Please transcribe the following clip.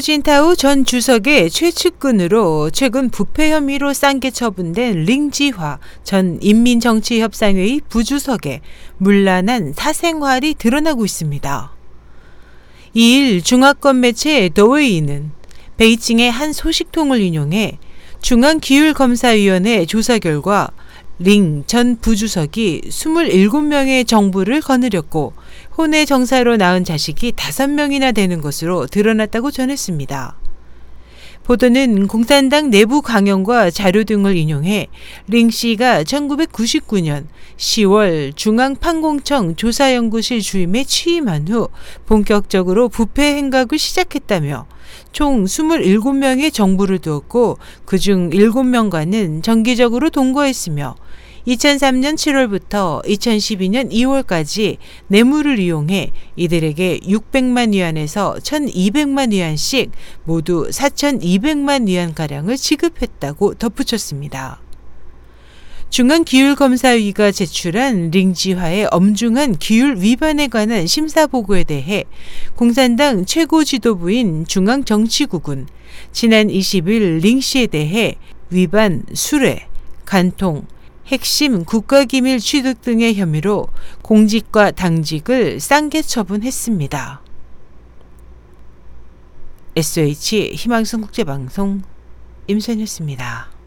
후진타오 전 주석의 최측근으로 최근 부패 혐의로 쌍계 처분된 링지화 전 인민정치협상회의 부주석의 문란한 사생활이 드러나고 있습니다. 2일 중화권 매체 더웨이는 베이징의 한 소식통을 인용해 중앙기율검사위원회 조사 결과 링 전 부주석이 27명의 정부를 거느렸고 혼외 정사로 낳은 자식이 5명이나 되는 것으로 드러났다고 전했습니다. 보도는 공산당 내부 강연과 자료 등을 인용해 링 씨가 1999년 10월 중앙판공청 조사연구실 주임에 취임한 후 본격적으로 부패 행각을 시작했다며 총 27명의 정부를 두었고 그중 7명과는 정기적으로 동거했으며 2003년 7월부터 2012년 2월까지 뇌물을 이용해 이들에게 600만 위안에서 1200만 위안씩 모두 4200만 위안가량을 지급했다고 덧붙였습니다. 중앙기율검사위가 제출한 링지화의 엄중한 기율 위반에 관한 심사보고에 대해 공산당 최고 지도부인 중앙정치국은 지난 20일 링 씨에 대해 위반, 수뢰, 간통, 핵심 국가기밀 취득 등의 혐의로 공직과 당직을 쌍계 처분했습니다. SH 희망성 국제방송 임선이었습니다.